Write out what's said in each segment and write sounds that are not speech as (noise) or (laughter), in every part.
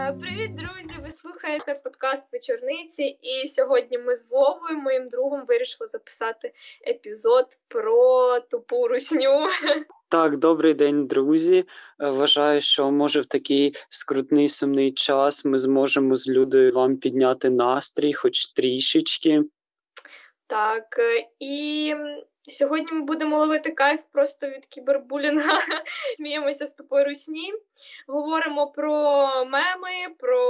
Привіт, друзі! Ви слухаєте подкаст Вечорниці, і сьогодні ми з Вовою, моїм другом, вирішили записати епізод про тупу русню. Так, добрий день, друзі. Е, Вважаю, що може в такий скрутний сумний час ми зможемо з Людою вам підняти настрій, хоч трішечки. Так, е, і сьогодні ми будемо ловити кайф просто від кібербулінга. (laughs) Сміємося з тупої русні. Говоримо про меми, про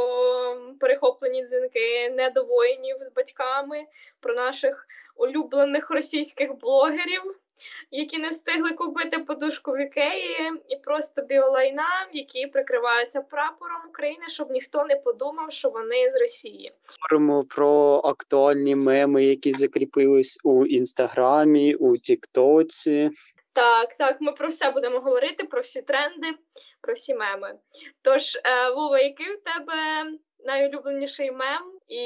перехоплені дзвінки недовоїнів з батьками, про наших улюблених російських блогерів, які не встигли купити подушку в Ікеї, і просто біолайна, які прикриваються прапором України, щоб ніхто не подумав, що вони з Росії. Говоримо про актуальні меми, які закріпились у інстаграмі, у Тіктоці. Так, так, ми про все будемо говорити, про всі тренди, про всі меми. Тож, е, Вова, який в тебе найулюбленіший мем і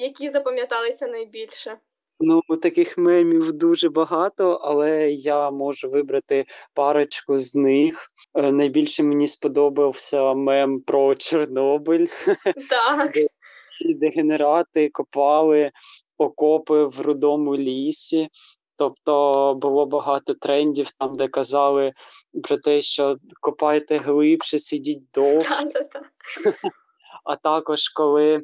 які запам'яталися найбільше? Ну, таких мемів дуже багато, але я можу вибрати парочку з них. Е, Найбільше мені сподобався мем про Чорнобиль. Так, дегенерати копали окопи в рудому лісі. Тобто було багато трендів там, де казали про те, що копайте глибше, сидіть довше. А також коли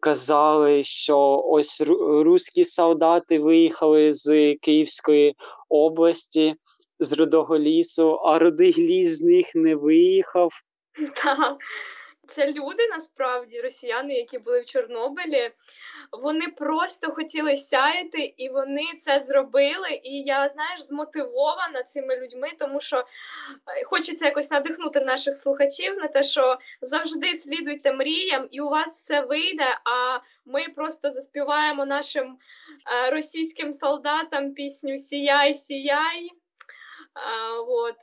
казали, що ось руські солдати виїхали з Київської області, з Рудого лісу, а рудий ліс з них не виїхав. (laughs) Це люди насправді, росіяни, які були в Чорнобилі. Вони просто хотіли сяяти, і вони це зробили. І я, знаєш, змотивована цими людьми, тому що е, хочеться якось надихнути наших слухачів на те, що завжди слідуйте мріям, і у вас все вийде. А ми просто заспіваємо нашим е, російським солдатам пісню Сіяй, сіяй. А, вот.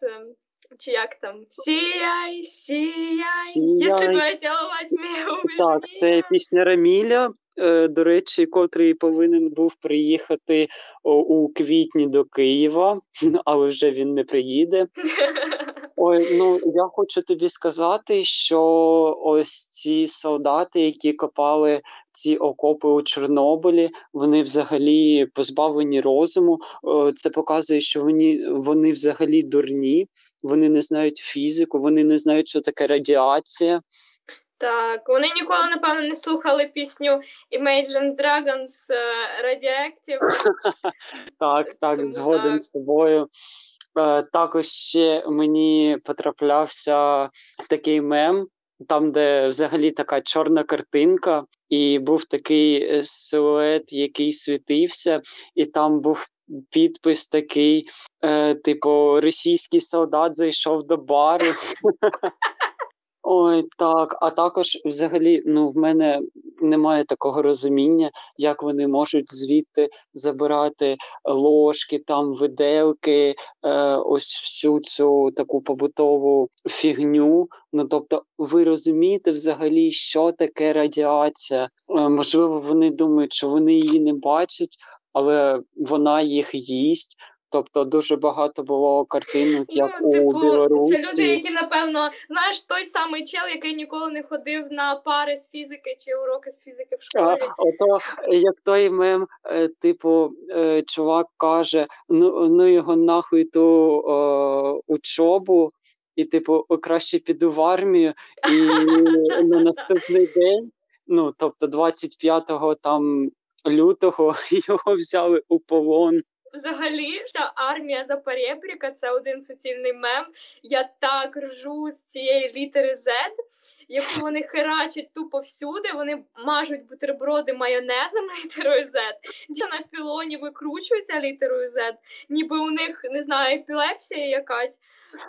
Чи як там? Сіяй, сіяй, Сіяй. якщо твоє тіло ватьме Так, це пісня Раміля, е, до речі, котрий повинен був приїхати у квітні до Києва, (laughs) але вже він не приїде. (laughs) Ой, ну я хочу тобі сказати, що ось ці солдати, які копали ці окопи у Чорнобилі, вони взагалі позбавлені розуму. Це показує, що вони, вони взагалі дурні, вони не знають фізику, вони не знають, що таке радіація. Так, вони ніколи, напевно, не слухали пісню Imagine Dragons е, Radioactive. (laughs) Так, так, згоден з тобою. Е, Також ще мені потраплявся такий мем, там, де взагалі така чорна картинка, і був такий е, силует, який світився, і там був підпис такий, е, типу, російський солдат зайшов до бару. (laughs) Ой, так. А також, взагалі, ну, в мене немає такого розуміння, як вони можуть звідти забирати ложки, там виделки, е, ось всю цю таку побутову фігню. Ну, тобто, ви розумієте взагалі, що таке радіація? Е, можливо, вони думають, що вони її не бачать, але вона їх їсть. Тобто дуже багато було картинок, як Ну, у типу, Білорусі. це люди, які, напевно, знаєш, той самий чел, який ніколи не ходив на пари з фізики чи уроки з фізики в А, школі. ото як той мем, е, типу, е, чувак каже: ну, ну його нахуй ту е, учобу, і, типу, краще піду в армію, і (laughs) на наступний день, ну, тобто 25 там лютого, (laughs) його взяли у полон. Взагалі, вся армія Запорєбріка це один суцільний мем. Я так ржу з цієї літери Z, яку вони херачать тупо всюди. Вони мажуть бутерброди майонезом літерою Z. Ті на пілоні викручуються літерою Z, ніби у них не знаю, епілепсія якась.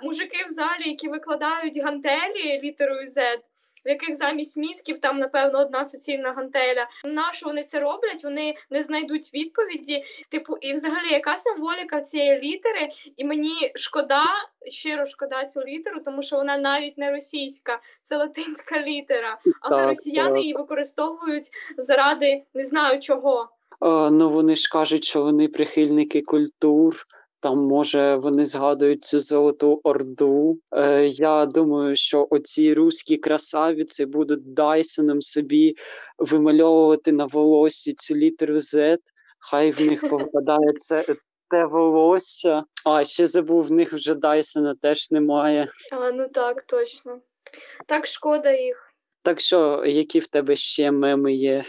Мужики в залі, які викладають гантелі літерою Z, в яких замість мізків там, напевно, одна суцільна гантеля. На що вони це роблять? Вони не знайдуть відповіді. Типу, і взагалі, яка символіка цієї літери? І мені шкода, щиро шкода цю літеру, тому що вона навіть не російська, це латинська літера. Але Так, росіяни так. її використовують заради не знаю чого. Е, ну вони ж кажуть, що вони прихильники культур. Там, може, вони згадують цю золоту орду. Е, Я думаю, що оці руські красавіці будуть Дайсоном собі вимальовувати на волосі цю літеру Z. Хай в них повпадає це те волосся. А ще забув, в них вже Дайсона теж немає. А, ну так, точно. Так шкода їх. Так що, які в тебе ще меми є?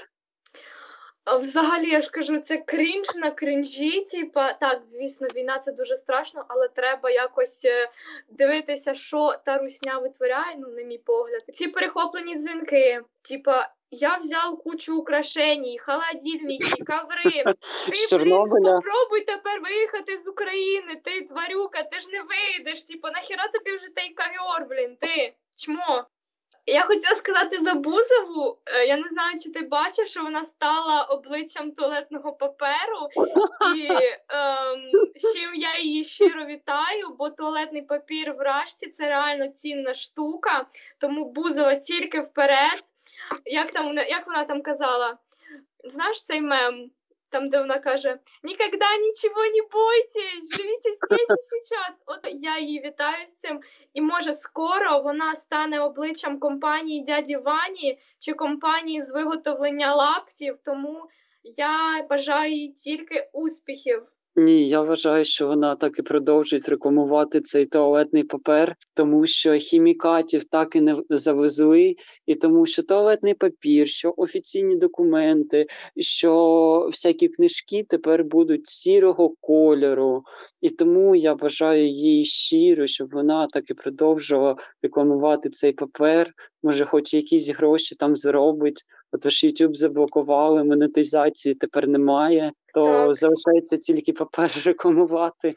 А Взагалі, я ж кажу, це крінж на крінжі. Типа, так, звісно, війна це дуже страшно, але треба якось е, дивитися, що та русня витворяє, ну, на мій погляд. Ці перехоплені дзвінки. Типа, я взяв кучу украшень, холодильники, коври. (laughs) Ти, блін, попробуй тепер виїхати з України, ти тварюка, ти ж не вийдеш. Типа, нахіра тобі вже той ковер, блін, ти чмо. Я хотіла сказати за Бузову. Е, Я не знаю, чи ти бачив, що вона стала обличчям туалетного паперу, і ем, чим я її щиро вітаю, бо туалетний папір в рашці це реально цінна штука. Тому Бузова тільки вперед. Як там як вона там казала? Знаєш цей мем? Там, де вона каже: Ніколи нічого не бойтесь, живіть здесь і сейчас. (laughs) От я її вітаю з цим. І може скоро вона стане обличчям компанії дяді Вані чи компанії з виготовлення лаптів. Тому я бажаю їй тільки успіхів. Ні, я вважаю, що вона так і продовжить рекламувати цей туалетний папер, тому що хімікатів так і не завезли, і тому що туалетний папір, що офіційні документи, що всякі книжки тепер будуть сірого кольору. І тому я бажаю їй щиро, щоб вона так і продовжувала рекламувати цей папер. Може, хоч якісь гроші там заробить. Отож YouTube заблокували, монетизації тепер немає, то Так. залишається тільки папер рекламувати.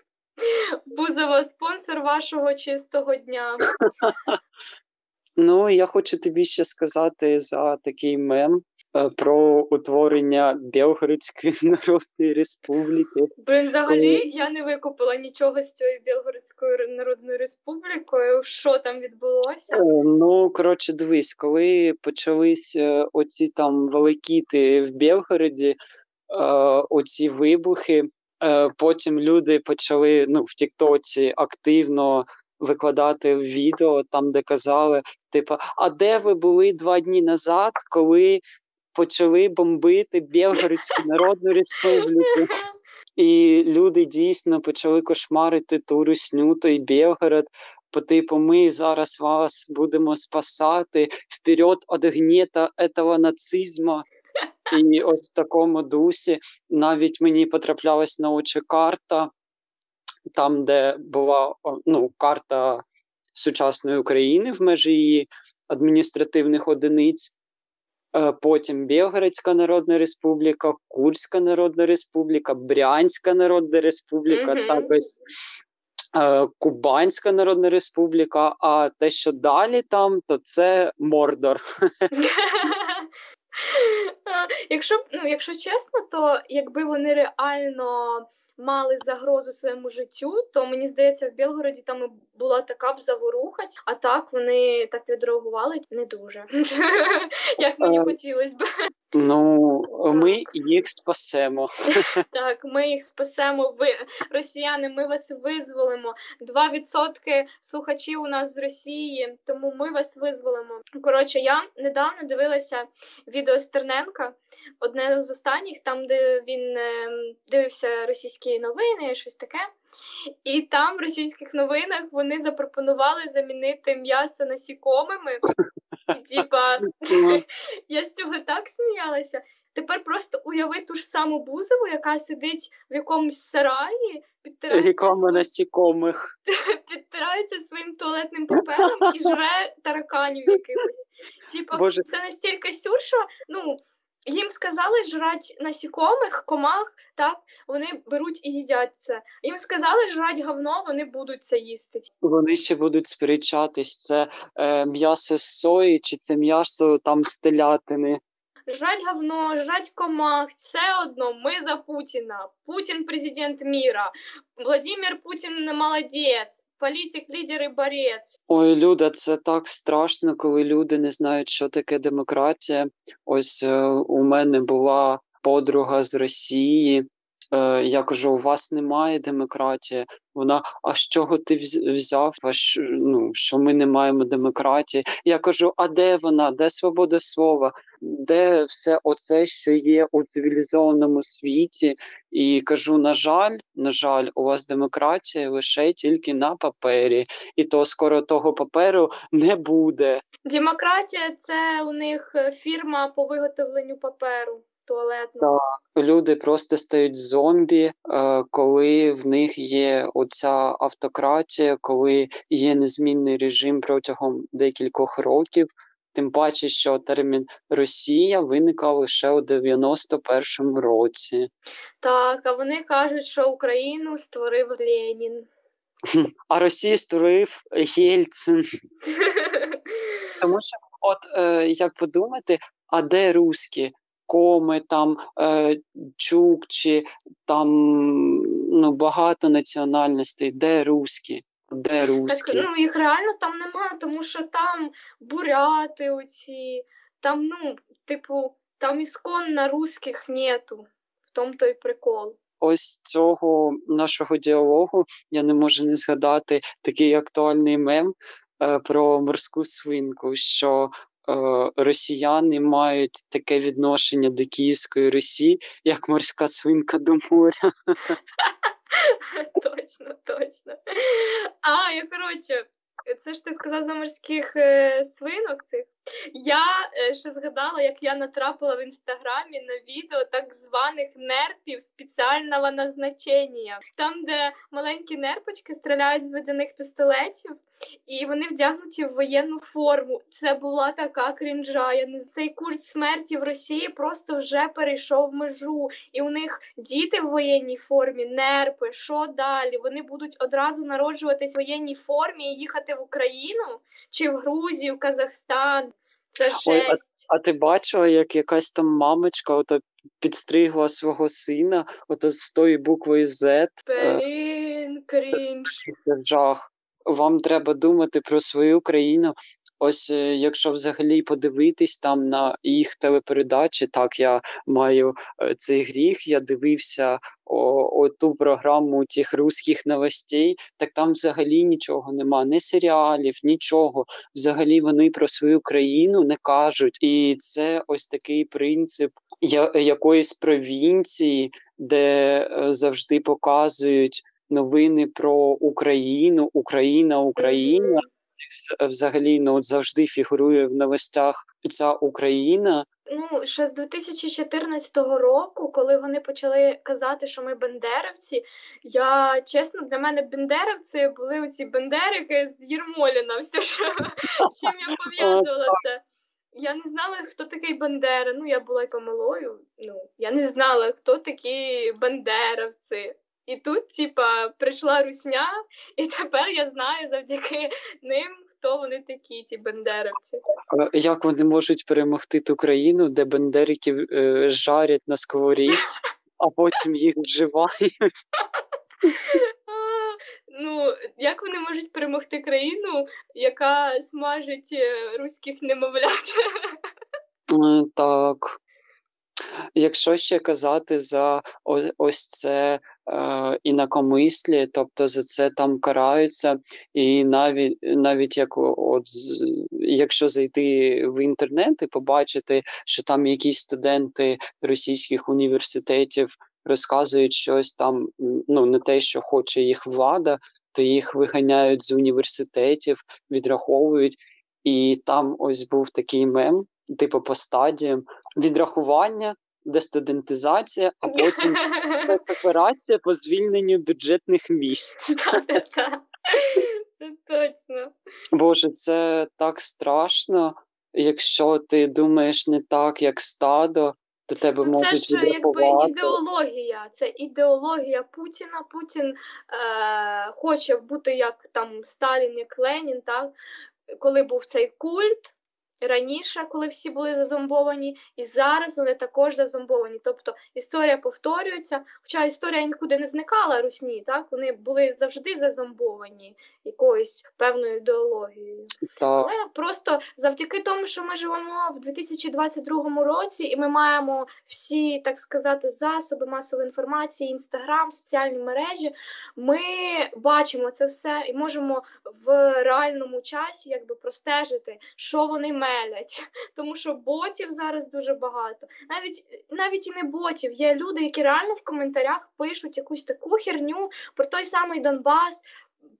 Бузова спонсор вашого чистого дня. (laughs) Ну, я хочу тобі ще сказати за такий мем про утворення Білгородської (laughs) Народної Республіки. Блін, взагалі я не викупила нічого з цією Білгородською Народною Республікою. Що там відбулося? Е, Ну, коротше, дивись, коли почались е, оці там великіти в Білгороді, е, оці вибухи, е, потім люди почали ну, в Тіктоці активно викладати відео, там, де казали, типу, а де ви були два дні назад, коли почали бомбити Білгородську Народну Республіку? І люди дійсно почали кошмарити ту русню, той Білгород. По типу, ми зараз вас будемо спасати вперед від гнета этого нацизму. І ось в такому дусі навіть мені потраплялась на очі карта, там, де була ну, карта сучасної України в межі її адміністративних одиниць. Е, Потім Білгородська Народна Республіка, Курська Народна Республіка, Брянська Народна Республіка, Мгм. так ось е, Кубанська Народна Республіка. А те, що далі там, то це Мордор. (laughs) (laughs) Якщо ну, якщо чесно, то якби вони реально мали загрозу своєму життю, то мені здається, в Білгороді там була така б заворуха, а так вони так відреагували не дуже. (laughs) Як мені хотілось хотілося б. Ну, ми їх спасемо. (laughs) Так, ми їх спасемо. Ви росіяни, ми вас визволимо. 2% слухачів у нас з Росії, тому ми вас визволимо. Коротше, я недавно дивилася відео Стерненка, одне з останніх, там, де він ем, дивився російські новини, щось таке. І там в російських новинах вони запропонували замінити м'ясо насікомими. Типа, я з цього так сміялася. Тепер просто уяви ту ж саму Бузову, яка сидить в якомусь сараї, підтирається (laughs) своїм туалетним папером і жре тараканів якихось. Типа, це настільки сюр, що ну, їм сказали жрати насікомих, комах, так, вони беруть і їдять це. Їм сказали жрати говно, вони будуть це їсти. Вони ще будуть сперечатись, це е, м'ясо з сої чи це м'ясо там з телятини. Жрать говно, жрать комах, все одно ми за Путіна. Путін президент міра. Владимир Путін молодець, політик, лідер і борець. Ой, Люда, це так страшно, коли люди не знають, що таке демократія. Ось е, у мене була подруга з Росії, Е, Я кажу: у вас немає демократії. Вона, а з чого ти взяв? А що, ну, що ми не маємо демократії? Я кажу: а де вона? Де свобода слова? Де все оце, що є у цивілізованому світі? І кажу: на жаль, на жаль, у вас демократія лише тільки на папері, і то скоро того паперу не буде. Демократія це у них фірма по виготовленню паперу туалетного. Так, люди просто стають зомбі, е, коли в них є оця автократія, коли є незмінний режим протягом декількох років. Тим паче, що термін Росія виникав лише у 91-му році. Так, а вони кажуть, що Україну створив Ленін. А Росію створив Єльцин. (laughs) Тому що, от е, як подумати, а де русські? Коми, там е, чукчі, там ну, багато національностей, де русські? Де русські? Так, ну їх реально там немає, тому що там буряти оці, там, ну, типу, там ісконно русських нету. В тому то й прикол. Ось цього нашого діалогу я не можу не згадати такий актуальний мем е, про морську свинку, що росіяни мають таке відношення до Київської Русі, як морська свинка до моря. (laughs) Точно, точно. А, я коротше, це ж ти сказав за морських е, свинок цих. Я е, ще згадала, як я натрапила в інстаграмі на відео так званих нерпів спеціального назначення, там, де маленькі нерпочки стріляють з водяних пістолетів, і вони вдягнуті в воєнну форму. Це була така крінжа. Я не цей культ смерті в Росії просто вже перейшов межу, і у них діти в воєнній формі, нерпи. Що далі? Вони будуть одразу народжуватись в воєнній формі і їхати в Україну чи в Грузію, Казахстан. Це Ой, а, а ти бачила, як якась там мамочка ото підстригла свого сина ото з тої буквою Z? Блін, крінж. Жах. Вам треба думати про свою країну. Ось е, якщо взагалі подивитись там на їх телепередачі, так я маю е, цей гріх. Я дивився о, о ту програму тих русських новостей, так там взагалі нічого нема, ні серіалів, нічого. Взагалі вони про свою країну не кажуть. І це ось такий принцип я, якоїсь провінції, де е, завжди показують новини про Україну, Україна, Україна. Взагалі, ну от завжди фігурує в новостях ця Україна. Ну, ще з 2014 року, коли вони почали казати, що ми бендерівці, я чесно, для мене бендерівці були оці бендерики з Єрмоліна. Все, що з чим я пов'язувала це. Я не знала, хто такий Бандера. Ну, я була помилою. Ну, я не знала, хто такі бандеровці. І тут, типа, прийшла русня, і тепер я знаю завдяки ним, хто вони такі, ті бендеровці. Як вони можуть перемогти ту країну, де бендериків е, жарять на сковорідці, а потім їх вживають? Ну, як вони можуть перемогти країну, яка смажить е, руських немовлят? Е, так. Якщо ще казати за ось, це е, інакомислі, тобто за це там караються, і навіть навіть як от якщо зайти в інтернет і побачити, що там якісь студенти російських університетів розказують щось там, ну не те, що хоче їх влада, то їх виганяють з університетів, відраховують. І там ось був такий мем, типу по стадіям відрахування, дестудентизація, а потім операція по звільненню бюджетних місць. (laughs) Це точно. Боже, це так страшно, якщо ти думаєш не так, як стадо, до тебе ну, можуть Це ж якби ідеологія. Це ідеологія Путіна. Путін е, хоче бути як там Сталін, як Ленін, так? коли був цей культ. Раніше, коли всі були зазомбовані, і зараз вони також зазомбовані. Тобто історія повторюється, хоча історія нікуди не зникала русні, так вони були завжди зазомбовані якоюсь певною ідеологією. Так. Але просто завдяки тому, що ми живемо в 2022 році, і ми маємо всі, так сказати, засоби масової інформації, інстаграм, соціальні мережі, ми бачимо це все і можемо в реальному часі якби простежити, що вони мелять. Тому що ботів зараз дуже багато. Навіть навіть і не ботів. Є люди, які реально в коментарях пишуть якусь таку херню про той самий Донбас.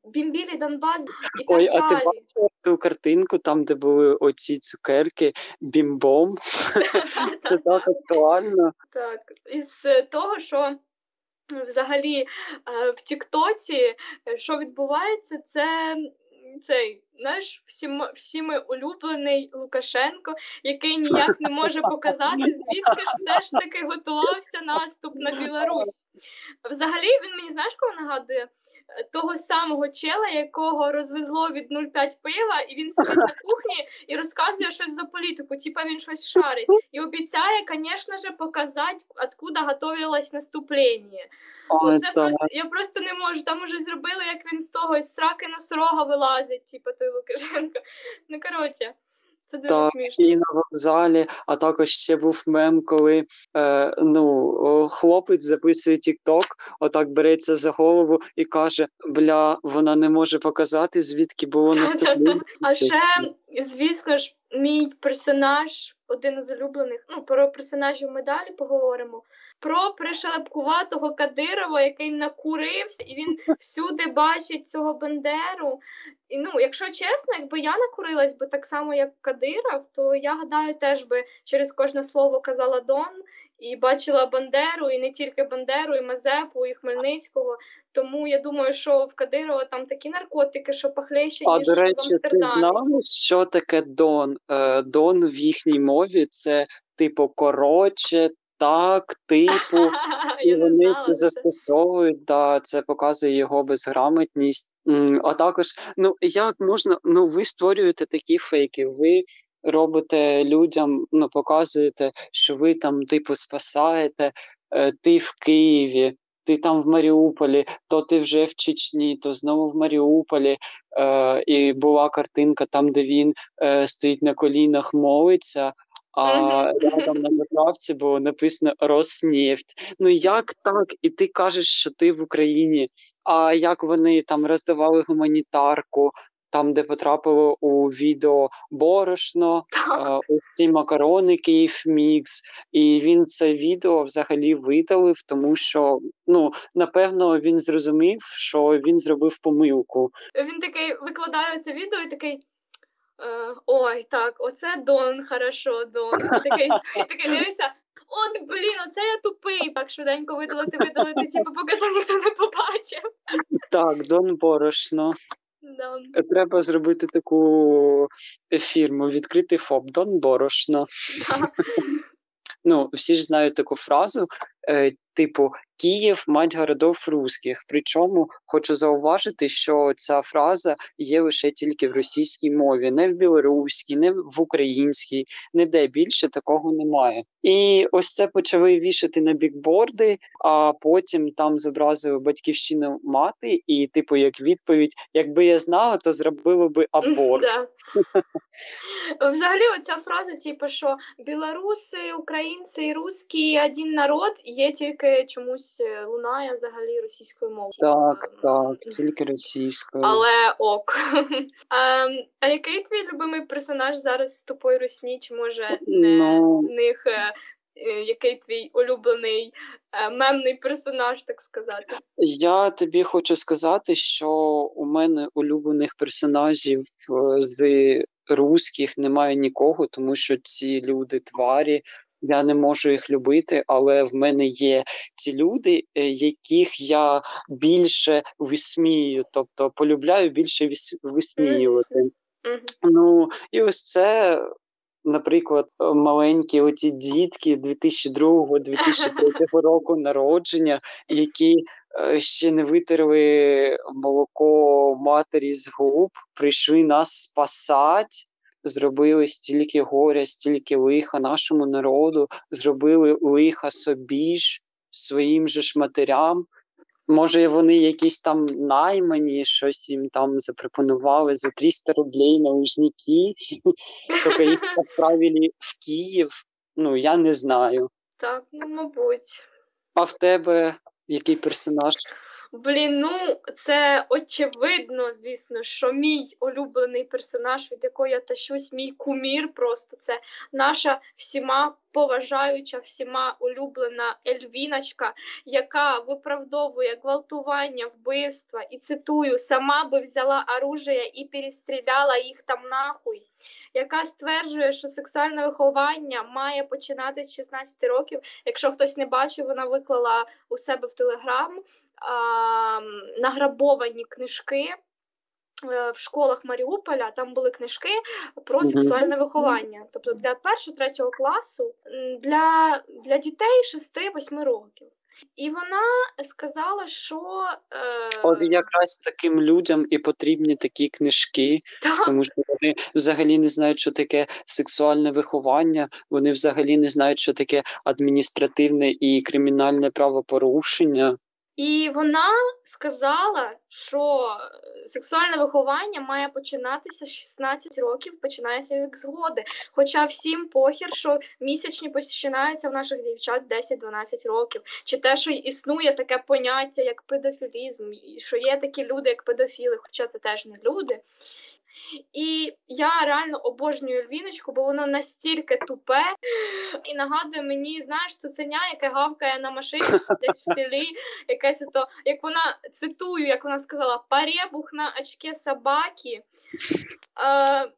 Бімбілі Донбас і так Ой, а ти далі. бачила ту картинку, там, де були оці цукерки бімбом? (laughs) Це так актуально. Так, із того, що взагалі е, в Тіктоці, е, що відбувається, це цей наш всім, всіми улюблений Лукашенко, який ніяк не може показати, звідки ж все ж таки готувався наступ на Білорусь. Взагалі, він мені знаєш, кого нагадує? Того самого чела, якого розвезло від 0,5 пива, і він сидить на (laughs) кухні і розказує щось за політику, типа він щось шарить. І обіцяє, звісно ж, показати, откуда готовилось наступлення. Оце просто я просто не можу. Там уже зробили, як він з того із сраки носорога вилазить, типу той Лукашенко. Ну коротше, це дуже Так, смішно. і на вокзалі, а також ще був мем, коли е, ну, хлопець записує TikTok, отак береться за голову і каже: Бля, вона не може показати, звідки було наступлення. А ще, звісно ж, мій персонаж, один із улюблених. Ну, про персонажів ми далі поговоримо. Про пришелепкуватого Кадирова, який накурився, і він всюди бачить цього Бендеру. І ну, якщо чесно, якби я накурилась би так само, як Кадиров, то я гадаю, теж би через кожне слово казала Дон і бачила Бандеру, і не тільки Бандеру, і Мазепу, і Хмельницького. Тому я думаю, що в Кадирова там такі наркотики, що похлеще, А ніж до в ти знав, що таке Дон? Е, Дон в їхній мові це типу коротше, так, типу. (laughs) І вони це застосовують, да, це показує його безграмотність. А також, ну як можна, ну ви створюєте такі фейки, ви робите людям, ну показуєте, що ви там, типу, спасаєте, е, ти в Києві, ти там в Маріуполі, то ти вже в Чечні, то знову в Маріуполі. Е, і була картинка там, де він е, стоїть на колінах, молиться. А рядом на заправці було написано Роснефть. Ну як так? І ти кажеш, що ти в Україні. А як вони там роздавали гуманітарку, там, де потрапило у відео борошно, е, ось ці макарони Київ Мікс, і він це відео взагалі видалив, тому що ну напевно він зрозумів, що він зробив помилку. Він такий викладає це відео і такий. Е, ой, так, оце Дон, хорошо, Дон. І такий, і (laughs) такий дивиться. От блін, оце я тупий. Так швиденько видалити, видалити, типу, поки це ніхто не побачив. Так, Дон Борошно. Да. Треба зробити таку фірму, відкрити ФОП Дон Борошно. Да. Ну, всі ж знають таку фразу, е, типу Київ мать городов русських. Причому хочу зауважити, що ця фраза є лише тільки в російській мові, не в білоруській, не в українській, ніде більше такого немає. І ось це почали вішати на бікборди, а потім там зобразили батьківщину мати, і, типу, як відповідь: якби я знала, то зробила би аборт. (laughs) Взагалі, оця фраза, типу, що білоруси, українці і русські один народ, є тільки чомусь е, лунає взагалі російською мовою. Так, Ем, так, тільки російською. Але ок. (laughs) Ем, а який твій любимий персонаж зараз з тупої русні? Чи може не Ну. з них е, е, який твій улюблений мемний персонаж, так сказати? Я тобі хочу сказати, що у мене улюблених персонажів з русських немає нікого, тому що ці люди тварі. Я не можу їх любити, але в мене є ці люди, е, яких я більше висмію, тобто полюбляю більше вис- висміювати. Ну і ось це, наприклад, маленькі оці дітки 2002-2003 року народження, які е, ще не витерли молоко матері з губ, прийшли нас спасати. Зробили стільки горя, стільки лиха нашому народу, зробили лиха собі ж, своїм же ж матерям. Може, вони якісь там наймані, щось їм там запропонували за 300 рублей на лужники, (laughs) тільки їх відправили в Київ. Ну, я не знаю. Так, ну, мабуть. А в тебе який персонаж? Блін, ну це очевидно, звісно, що мій улюблений персонаж, від якого я тащусь, мій кумір просто це наша всіма поважаюча, всіма улюблена Ельвіночка, яка виправдовує гвалтування, вбивства і цитую, сама би взяла оружие і перестріляла їх там нахуй. Яка стверджує, що сексуальне виховання має починатися з 16 років. Якщо хтось не бачив, вона виклала у себе в телеграм награбовані книжки. е, В школах Маріуполя там були книжки про сексуальне виховання. Тобто для першого третього класу для, для дітей 6-8 років. І вона сказала, що е, От якраз таким людям і потрібні такі книжки, так, тому що вони взагалі не знають, що таке сексуальне виховання, вони взагалі не знають, що таке адміністративне і кримінальне правопорушення. І вона сказала, що сексуальне виховання має починатися з 16 років, починається вік згоди. Хоча всім похір, що місячні починаються в наших дівчат 10-12 років, чи те, що існує таке поняття, як педофілізм, і що є такі люди, як педофіли, хоча це теж не люди. І я реально обожнюю Львіночку, бо воно настільки тупе і нагадує мені, знаєш, цуценя, яке гавкає на машині (laughs) десь в селі, якесь то, як вона цитую, як вона сказала, паребух на очке собаки. (laughs) Е,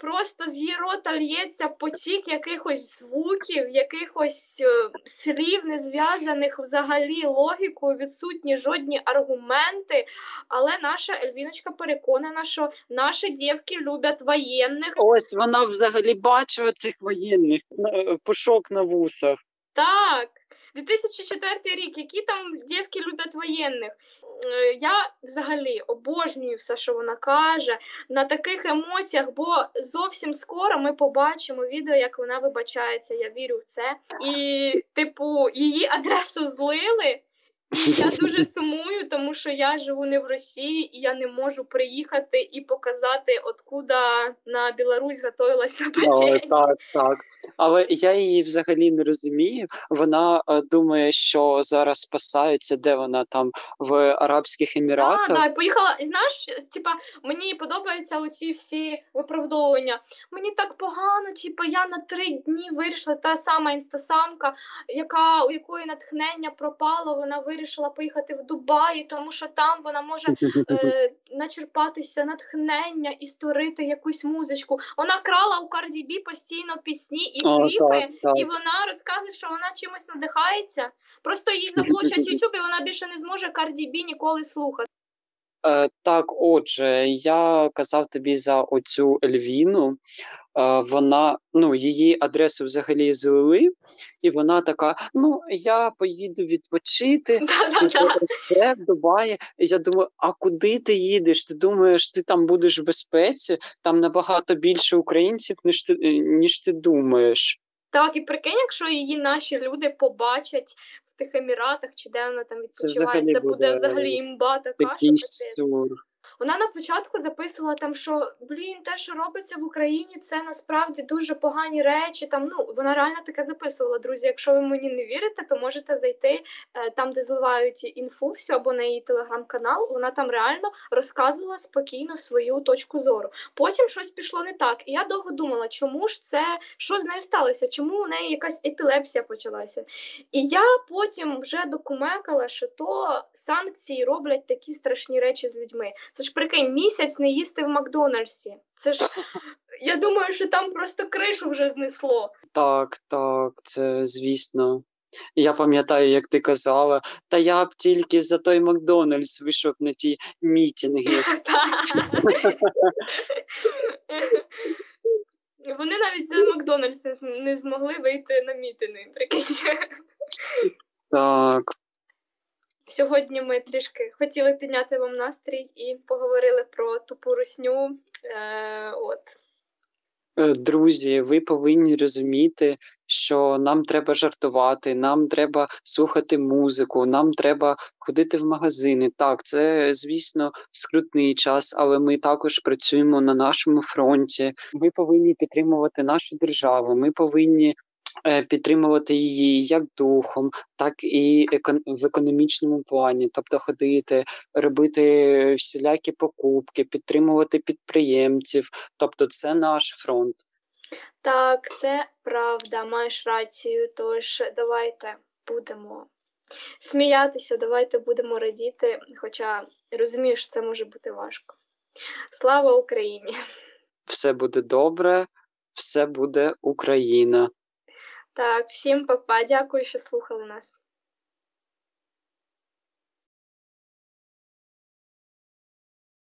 Просто з її рота лється потік якихось звуків, якихось е, слів, не зв'язаних взагалі логікою, відсутні жодні аргументи. Але наша Ельвіночка переконана, що наші дівки люблять воєнних. Ось вона взагалі бачила цих воєнних пушок на вусах. Так, 2004 рік, які там дівки люблять воєнних. Е, Я взагалі обожнюю все, що вона каже, на таких емоціях, бо зовсім скоро ми побачимо відео, як вона вибачається. Я вірю в це. І, типу, її адресу злили. Я (laughs) дуже сумую, тому що я живу не в Росії, і я не можу приїхати і показати, откуда на Білорусь готувалась О, нападіння. так, так. Але я її взагалі не розумію. Вона е, думає, що зараз спасається, де вона там в Арабських Так, Еміратах. да, поїхала. І знаєш, типа, мені подобаються оці всі виправдовування. Мені так погано, типа, я на три дні вирішила та сама інстасамка, яка у якої натхнення пропало, вона вирішила поїхати в Дубаї, тому що там вона може е, (laughs) начерпатися натхнення і створити якусь музичку. Вона крала у Карді Бі постійно пісні і О, кліпи, так, так. і вона розказує, що вона чимось надихається. Просто їй заблочать (laughs) YouTube, і вона більше не зможе Карді Бі ніколи слухати. Е, так, отже, я казав тобі за оцю Ельвіну. Е, вона, ну, її адресу взагалі злили, і вона така: ну, я поїду відпочити. (laughs) В Дубаї. І я думаю, а куди ти їдеш? Ти думаєш, ти там будеш в безпеці? Там набагато більше українців, ніж ти, ніж ти думаєш. Так, і прикинь, якщо її наші люди побачать еміратах, чи де вона там відпочиває, це, це буде взагалі імба така, що Такий капець. сюр. Вона на початку записувала там, що блін, те, що робиться в Україні, це насправді дуже погані речі. Там ну вона реально таке записувала. Друзі. Якщо ви мені не вірите, то можете зайти е, там, де зливають інфу, всю або на її телеграм-канал. Вона там реально розказувала спокійно свою точку зору. Потім щось пішло не так. І я довго думала, чому ж це що з нею сталося? Чому у неї якась епілепсія почалася? І я потім вже докумекала, що то санкції роблять такі страшні речі з людьми. Це ж прикинь, місяць не їсти в Макдональдсі. Це ж (laughs) я думаю, що там просто кришу вже знесло. Так, так, це звісно. Я пам'ятаю, як ти казала, та я б тільки за той Макдональдс вийшов на ті мітинги. (laughs) (laughs) Вони навіть за Макдональдс не змогли вийти на мітини. Прикинь. Так, Сьогодні ми трішки хотіли підняти вам настрій і поговорили про тупу русню. Е, от. Е, друзі, ви повинні розуміти, що нам треба жартувати, нам треба слухати музику, нам треба ходити в магазини. Так, це, звісно, скрутний час, але ми також працюємо на нашому фронті. Ми повинні підтримувати нашу державу. Ми повинні. Е, підтримувати її як духом, так і в економічному плані, тобто ходити, робити всілякі покупки, підтримувати підприємців. Тобто, це наш фронт. Так, це правда, маєш рацію. Тож давайте будемо сміятися, давайте будемо радіти, хоча розумію, що це може бути важко. Слава Україні! Все буде добре, все буде Україна. Так, всім папа, дякую, що слухали нас.